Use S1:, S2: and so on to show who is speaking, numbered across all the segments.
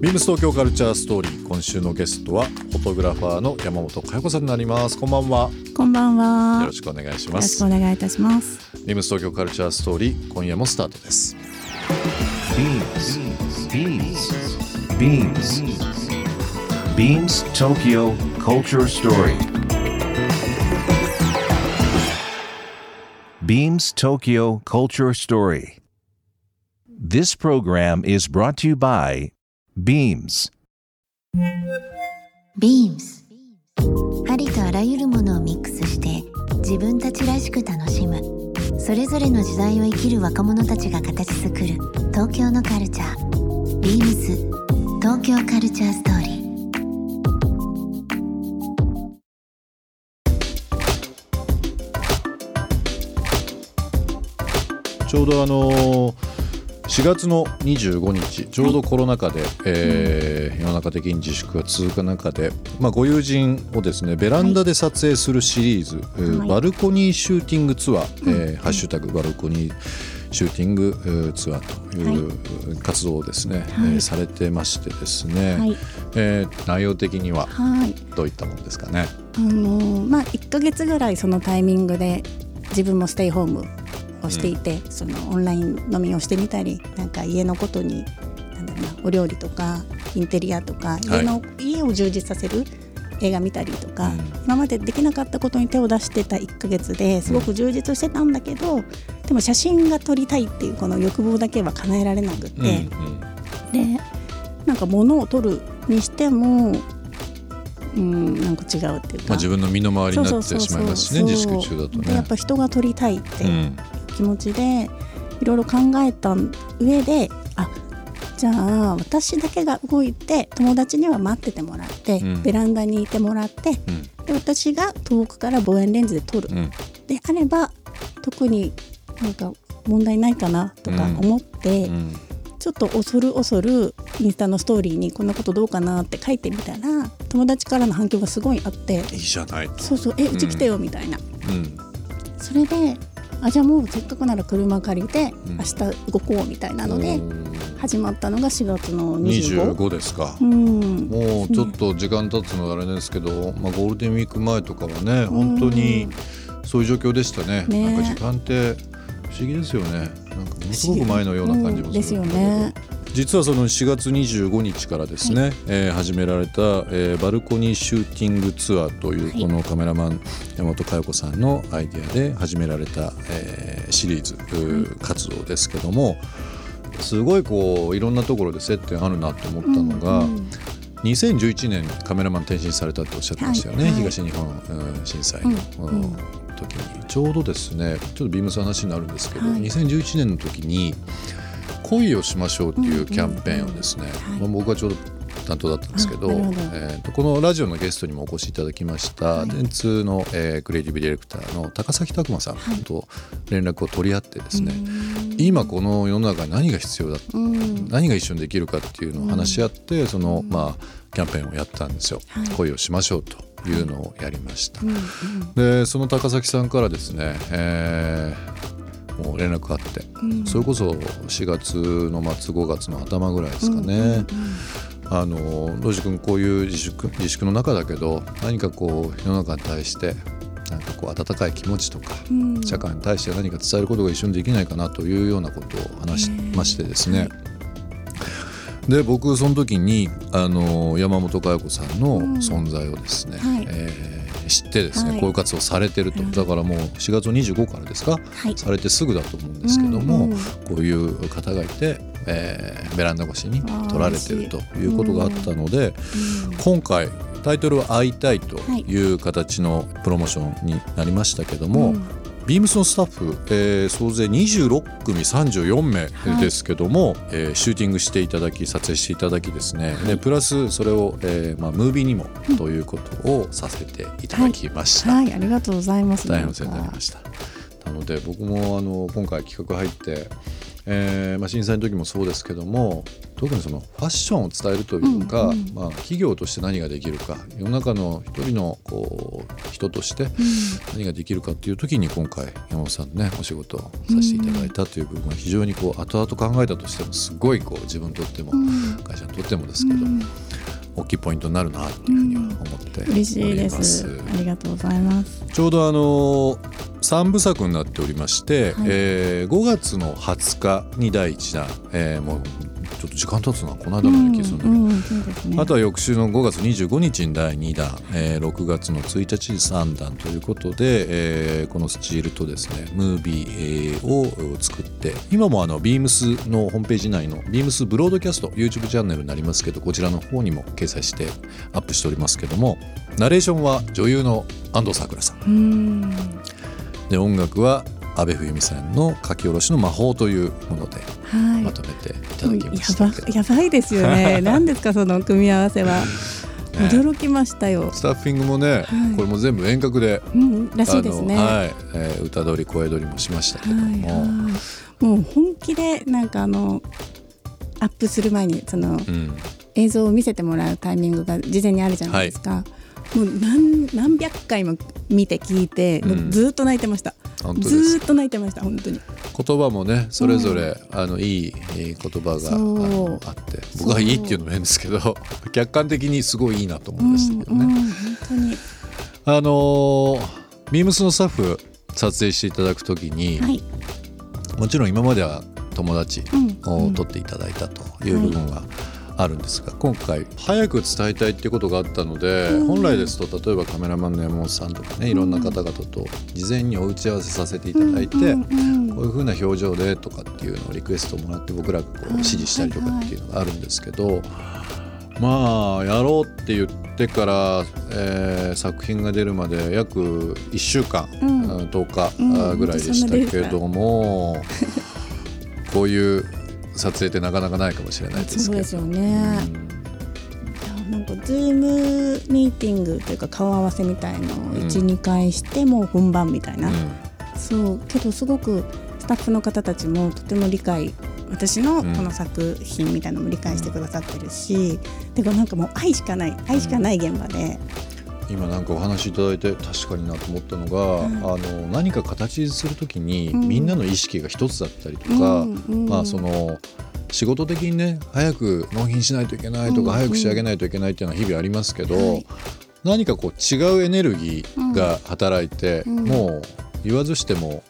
S1: ビームス東京カルチャーストーリー今週のゲストはフォトグラファーの山本佳代子さんになりますこんばんは
S2: こんばんは。
S1: よろしくお願いしま
S2: よろし
S1: す
S2: くお願いいたします。
S1: ビームス東京カルチャーストーリー今夜もスタートです
S3: Beams. Beams. Beams. Beams Tokyo Culture Story. Beams Tokyo Culture Story. This program is brought to you by Beams.
S4: Beams. ありとあらゆるものをミックスして自分たちらしく楽しむ。それぞれの時代を生きる若者たちが形作る東京のカルチャー。Beams. 東京カルチャーストーリー。
S1: ちょうどあの4月の25日ちょうどコロナ禍で、えー世の中的に自粛が続く中で、まあ、ご友人をですねベランダで撮影するシリーズ、えー
S2: はい。
S1: バルコニーシューティングツアー、えーハッシュタグバルコニーシューティングえーツアーという活動をですね、
S2: はい。
S1: えーされてましてですね、
S2: はい。
S1: えー内容的には
S2: はい。
S1: どういったものですかね？
S2: あのーまあ一ヶ月ぐらいそのタイミングで自分もステイホームをしていて、そのオンライン飲みをしてみたり、なんか家のことになんだろうなお料理とかインテリアとか家の、家を充実させる。映画見たりとか、
S1: うん。
S2: 今までできなかったことに手を出してた1ヶ月ですごく充実してたんだけど、でも写真が撮りたいっていうこの欲望だけは叶えられなくって、
S1: うんうん。
S2: でなんか物を取るにしてもうんなんか違うっていうか、
S1: まあ、自分の身の回りになって
S2: そうそうそう
S1: しまいますしね自粛中だとね。
S2: でやっ。ぱ人が撮りたいって
S1: うん
S2: 気持ちでいろいろ考えた上であじゃあ私だけが動いて友達には待っててもらって、
S1: うん。
S2: ベランダにいてもらって
S1: うん。
S2: で私が遠くから望遠レンズで撮る、
S1: うん。
S2: であれば特になんか問題ないかなとか思って、
S1: うん。
S2: ちょっと恐る恐るインスタのストーリーにこんなことどうかなって書いてみたら友達からの反響がすごいあって
S1: いいじゃないと。
S2: そうそうえうち来てよみたいな、
S1: うん。
S2: それであじゃあもうせっかくなら車借りて
S1: うん
S2: 明日動こうみたいなので始まったのが4月の25。
S1: 25ですか。
S2: うん
S1: もうちょっと時間経つのはあれですけど、まあ、ゴールデンウィーク前とかはね本当にそういう状況でしたね。
S2: ね
S1: なんか時間って不思議ですよね。なんかものすごく前のような感じも
S2: うんですす
S1: るんだけど
S2: よね。
S1: 実はその4月25日からですね、えー始められた、えーバルコニーシューティングツアーという
S2: はい。
S1: このカメラマン山本佳代子さんのアイデアで始められた、えーシリーズ、活動ですけどもすごいこういろんなところで接点あるなと思ったのが、
S2: うん
S1: 2011年カメラマン転身されたっておっしゃってましたよね、
S2: はい。はい
S1: 東日本、うん震災の、
S2: うんうん。
S1: 時に。ちょうどですねちょっとビームスの話になるんですけど、
S2: はい。
S1: 2011年の時に「恋をしましょう」っていうキャンペーンをですね、
S2: はい。
S1: まあ、僕はちょうど担当だったんですけど、えーとこのラジオのゲストにもお越しいただきました、
S2: はい。
S1: 電通の、えークリエイティブディレクターの高崎拓磨さんと連絡を取り合ってですね、今この世の中に何が必要だ
S2: うん。
S1: 何が一緒にできるかっていうのを話し合って、そのまあキャンペーンをやったんですよ、
S2: はい。
S1: 恋をしましょうというのをやりました、でその高崎さんからですね、えーもう連絡があって、
S2: うん。
S1: それこそ4月の末5月の頭ぐらいですかね、
S2: うんうん
S1: あのロジ君こういう自粛自粛の中だけど何かこう世の中に対してなんかこう温かい気持ちとか、
S2: うん。
S1: 社会に対して何か伝えることが一緒にできないかなというようなことを話しましてですね、で僕その時にあの山本佳代子さんの存在をですね、
S2: はい。
S1: えー知ってですね、
S2: はい。
S1: こういう活動されてると、
S2: うん。
S1: だからもう4月25からですか、
S2: はい。
S1: されてすぐだと思うんですけども、
S2: うんうん
S1: こういう方がいて、えーベランダ越しに撮られてるということがあったので、今回タイトルは「会いたい」という形のプロモーションになりましたけども、
S2: うん
S1: ビームスのスタッフ、えー総勢26組34名ですけども、えーシューティングしていただき撮影していただきですね、でプラスそれを、えーまあ、ムービーにもということをさせていただきました。
S2: はい。ありがとうございます。
S1: 大変お世話になりました。なので僕もあの今回企画入って、えーまあ、震災の時もそうですけども特にそのファッションを伝えるというか、
S2: うんうん。
S1: まあ、企業として何ができるか世の中の一人のこう人として何ができるかっていう時に今回山本さんとねお仕事をさせていただいたという部分は非常にこう後々考えたとしてもすごいこう自分にとっても
S2: うん。
S1: 会社にとってもですけど、
S2: うん
S1: 大きいポイントになるなっていうふうには思っております。
S2: 嬉しいです。ありがとうございます。
S1: ちょうどあの3部作になっておりまして、
S2: はい。
S1: えー5月の20日に第1弾、えーもうちょっと時間経つなこの間の気がするんだけど、
S2: うんうんね。
S1: あとは翌週の5月25日に第2弾、えー6月の1日に3弾ということで、えーこのスチールとですねムービー、えーを作って今もあのビームスのホームページ内のビームスブロードキャスト YouTube チャンネルになりますけどこちらの方にも掲載してアップしておりますけどもナレーションは女優の安藤サクラさん。
S2: うん。
S1: で音楽は阿部冬美さんの書き下ろしの魔法というもので
S2: はい。
S1: まとめていただきまし
S2: やば
S1: たけど、
S2: やばいですよね。何ですかその組み合わせは、
S1: ね。
S2: 驚きましたよ、
S1: スタッフィングもね、
S2: はい。
S1: これも全部遠隔で
S2: うん、らしいですね。
S1: はい、えー歌取り声取りもしましたけども、
S2: はい。はいもう本気でなんかあのアップする前にその
S1: うん、
S2: 映像を見せてもらうタイミングが事前にあるじゃないですか、もう何何百回も見て聞いて、もうずーっと泣いてましたずーっと泣いてました本当に。
S1: 言葉もねそれぞれ、あのいいえー言葉があって。僕はいいっていうのも変ですけど 客観的にすごいいいなと思いましたけどね。
S2: うんうん、本当に。
S1: あのービームスのスタッフ撮影していただくときに、
S2: はい、
S1: もちろん今までは友達
S2: うん。
S1: を撮っていただいたという部分はあるんですが、今回早く伝えたいっていうことがあったので、
S2: うん。
S1: 本来ですと例えばカメラマンの山本さんとかねいろんな方々と事前にお打ち合わせさせていただいて、
S2: うんうん
S1: こういう風な表情でとかっていうのをリクエストをもらって僕らがこう指示したりとかっていうのがあるんですけど、まあやろうって言ってから、えー作品が出るまで約1週間、
S2: うん。
S1: うん10日ぐらいでしたけども、こういう撮影ってなかなかないかもしれないですけど。
S2: そうですよね、
S1: うん。
S2: なんかズームミーティングというか顔合わせみたいのを12、2回してもう本番みたいな、そうけどすごくスタッフの方たちもとても理解私のこの作品みたいなのも理解してくださってるし、てかなんかもう愛しかない愛しかない現場で、
S1: 今なんかお話しいただいて確かになと思ったのが、あの何か形にするときに、
S2: うん。
S1: みんなの意識が一つだったりとか、
S2: うんうん
S1: まあその仕事的にね早く納品しないといけないとか、
S2: うん
S1: 早く仕上げないといけないっていうのは日々ありますけど、
S2: はい。
S1: 何かこう違うエネルギーが働いて、
S2: うん。
S1: もう言わずしても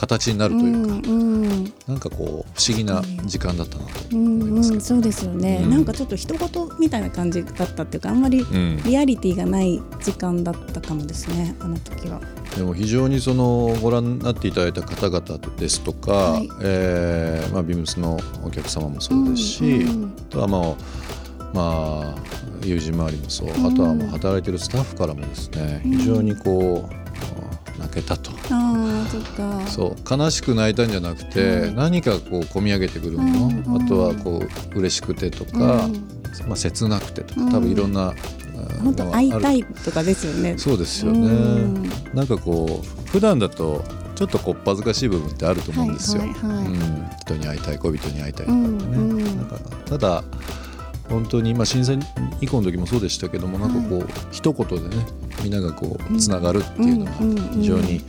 S1: 形になるというか、
S2: うんうん。
S1: なんかこう不思議な時間だったなと
S2: うんうん、
S1: 思いますけど。
S2: そうですよね、
S1: うん。
S2: なんかちょっと人事みたいな感じだったっていうかあんまり
S1: うん。
S2: リアリティがない時間だったかもですねあの時は。
S1: でも非常にそのご覧になっていただいた方々ですとか、
S2: はい。
S1: えーまあ、ビームスのお客様もそうですし、
S2: うんうん
S1: あとはまあまあ友人周りもそう、
S2: ん。
S1: あとはもう働いてるスタッフからもですね非常にこう、泣けたと。
S2: ああそっか。
S1: そう。悲しく泣いたんじゃなくて、
S2: うん。
S1: 何かこう込み上げてくるもの、
S2: うんうん。
S1: あとはこう嬉しくてとか、
S2: うん。
S1: まあ、切なくてとか
S2: うん。
S1: 多分いろんな、
S2: 本当会いた
S1: い
S2: いとかですよね。
S1: そうですよね、
S2: うん。
S1: なんかこう普段だとちょっとこっぱずかしい部分ってあると思うんですよ、
S2: はいはいはい。
S1: うん、人に会いたい恋人に会いたいとかね、
S2: うんうん。
S1: なんかただ本当にまあ震災以降の時もそうでしたけどもなんかこう、一言でねみんながこうつながるっていうのは非常に、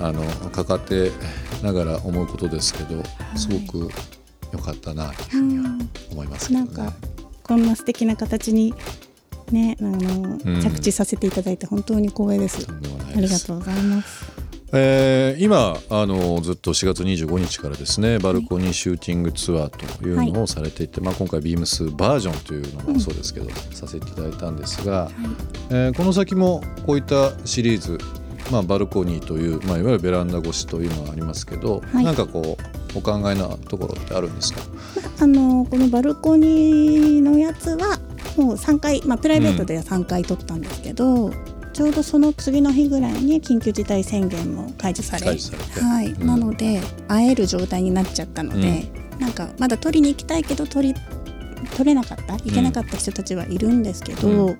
S1: あのかかってながら思うことですけどすごく良かったなというふうには思いますけどね。
S2: なんかこんな素敵な形にねあの、
S1: うん。
S2: 着地させていただいて本当に光栄です。ありがとうございます。
S1: えー今あのずっと4月25日からですねバルコニーシューティングツアーというのをされていて、まあ、今回ビームスバージョンというのもそうですけど、させていただいたんですが、えーこの先もこういったシリーズ、まあ、バルコニーという、まあ、いわゆるベランダ越しというのはありますけど、
S2: はい。
S1: なんかこうお考えなところってあるんですか、
S2: あのこのバルコニーのやつはもう3回、まあ、プライベートでは3回撮ったんですけど、ちょうどその次の日ぐらいに緊急事態宣言も解除されはい。
S1: うん。
S2: なので会える状態になっちゃったので、なん。かまだ取りに行きたいけど取り取れなかった行けなかった人たちはいるんですけど、
S1: うん。
S2: も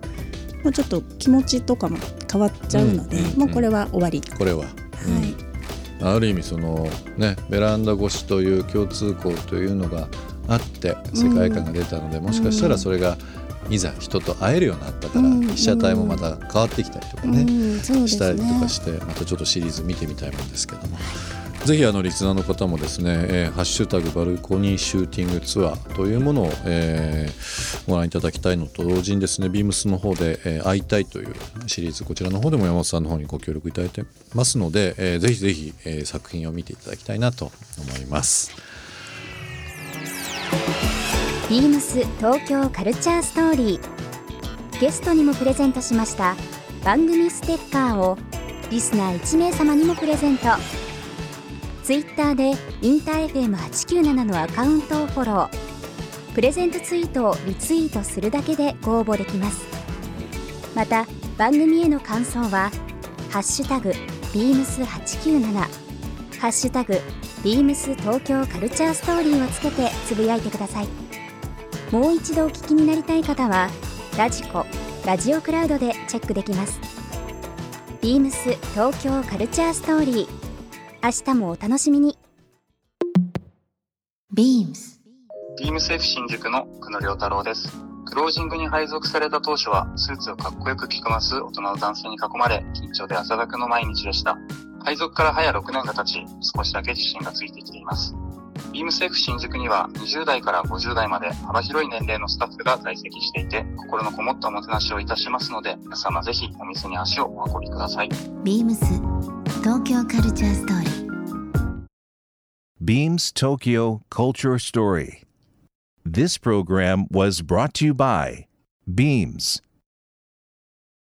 S2: うちょっと気持ちとかも変わっちゃうので、
S1: うん。うん。うん
S2: もうこれは終わり、
S1: これは、
S2: はい。
S1: ある意味そのねベランダ越しという共通項というのがあって世界観が出たので、もしかしたらそれがいざ人と会えるようになったから、
S2: うん
S1: 被写体もまた変わってきたりとかね、したりとか
S2: ね
S1: してまたちょっとシリーズ見てみたいもんですけども。ぜひあのリスナーの方もですね、えーハッシュタグバルコニーシューティングツアーというものを、えーご覧いただきたいのと同時にですね、ビームスの方で、えー会いたいというシリーズ、こちらの方でも山本さんの方にご協力いただいてますので、えーぜひぜひ、えー作品を見ていただきたいなと思います。
S5: ビームス東京カルチャーストーリー。ゲストにもプレゼントしました。番組ステッカーをリスナー1名様にもプレゼント。ツイッターでインター FM897 のアカウントをフォロー。プレゼントツイートをリツイートするだけでご応募できます。また番組への感想は「ハッシュタグビームス897」「ハッシュタグビームス東京カルチャーストーリーをつけてつぶやいてください。もう一度お聞きになりたい方はラジコラジオクラウドでチェックできますビームス東京カルチャーストーリー明日もお楽しみに
S6: ビームセーフ新宿の久野良太郎です。クロージングに配属された当初は、スーツをかっこよく着こなす大人の男性に囲まれ、緊張で汗だくの毎日でした。配属から早6年が経ち、少しだけ自信がついてきています。ビームセーフ新宿には20代から50代まで幅広い年齢のスタッフが在籍していて、心のこもったおもてなしをいたしますので、皆様ぜひお店に足をお運びください。
S4: beams 東京カルチャーストーリー
S3: Beams Tokyo Culture Story. This program was brought to you by Beams.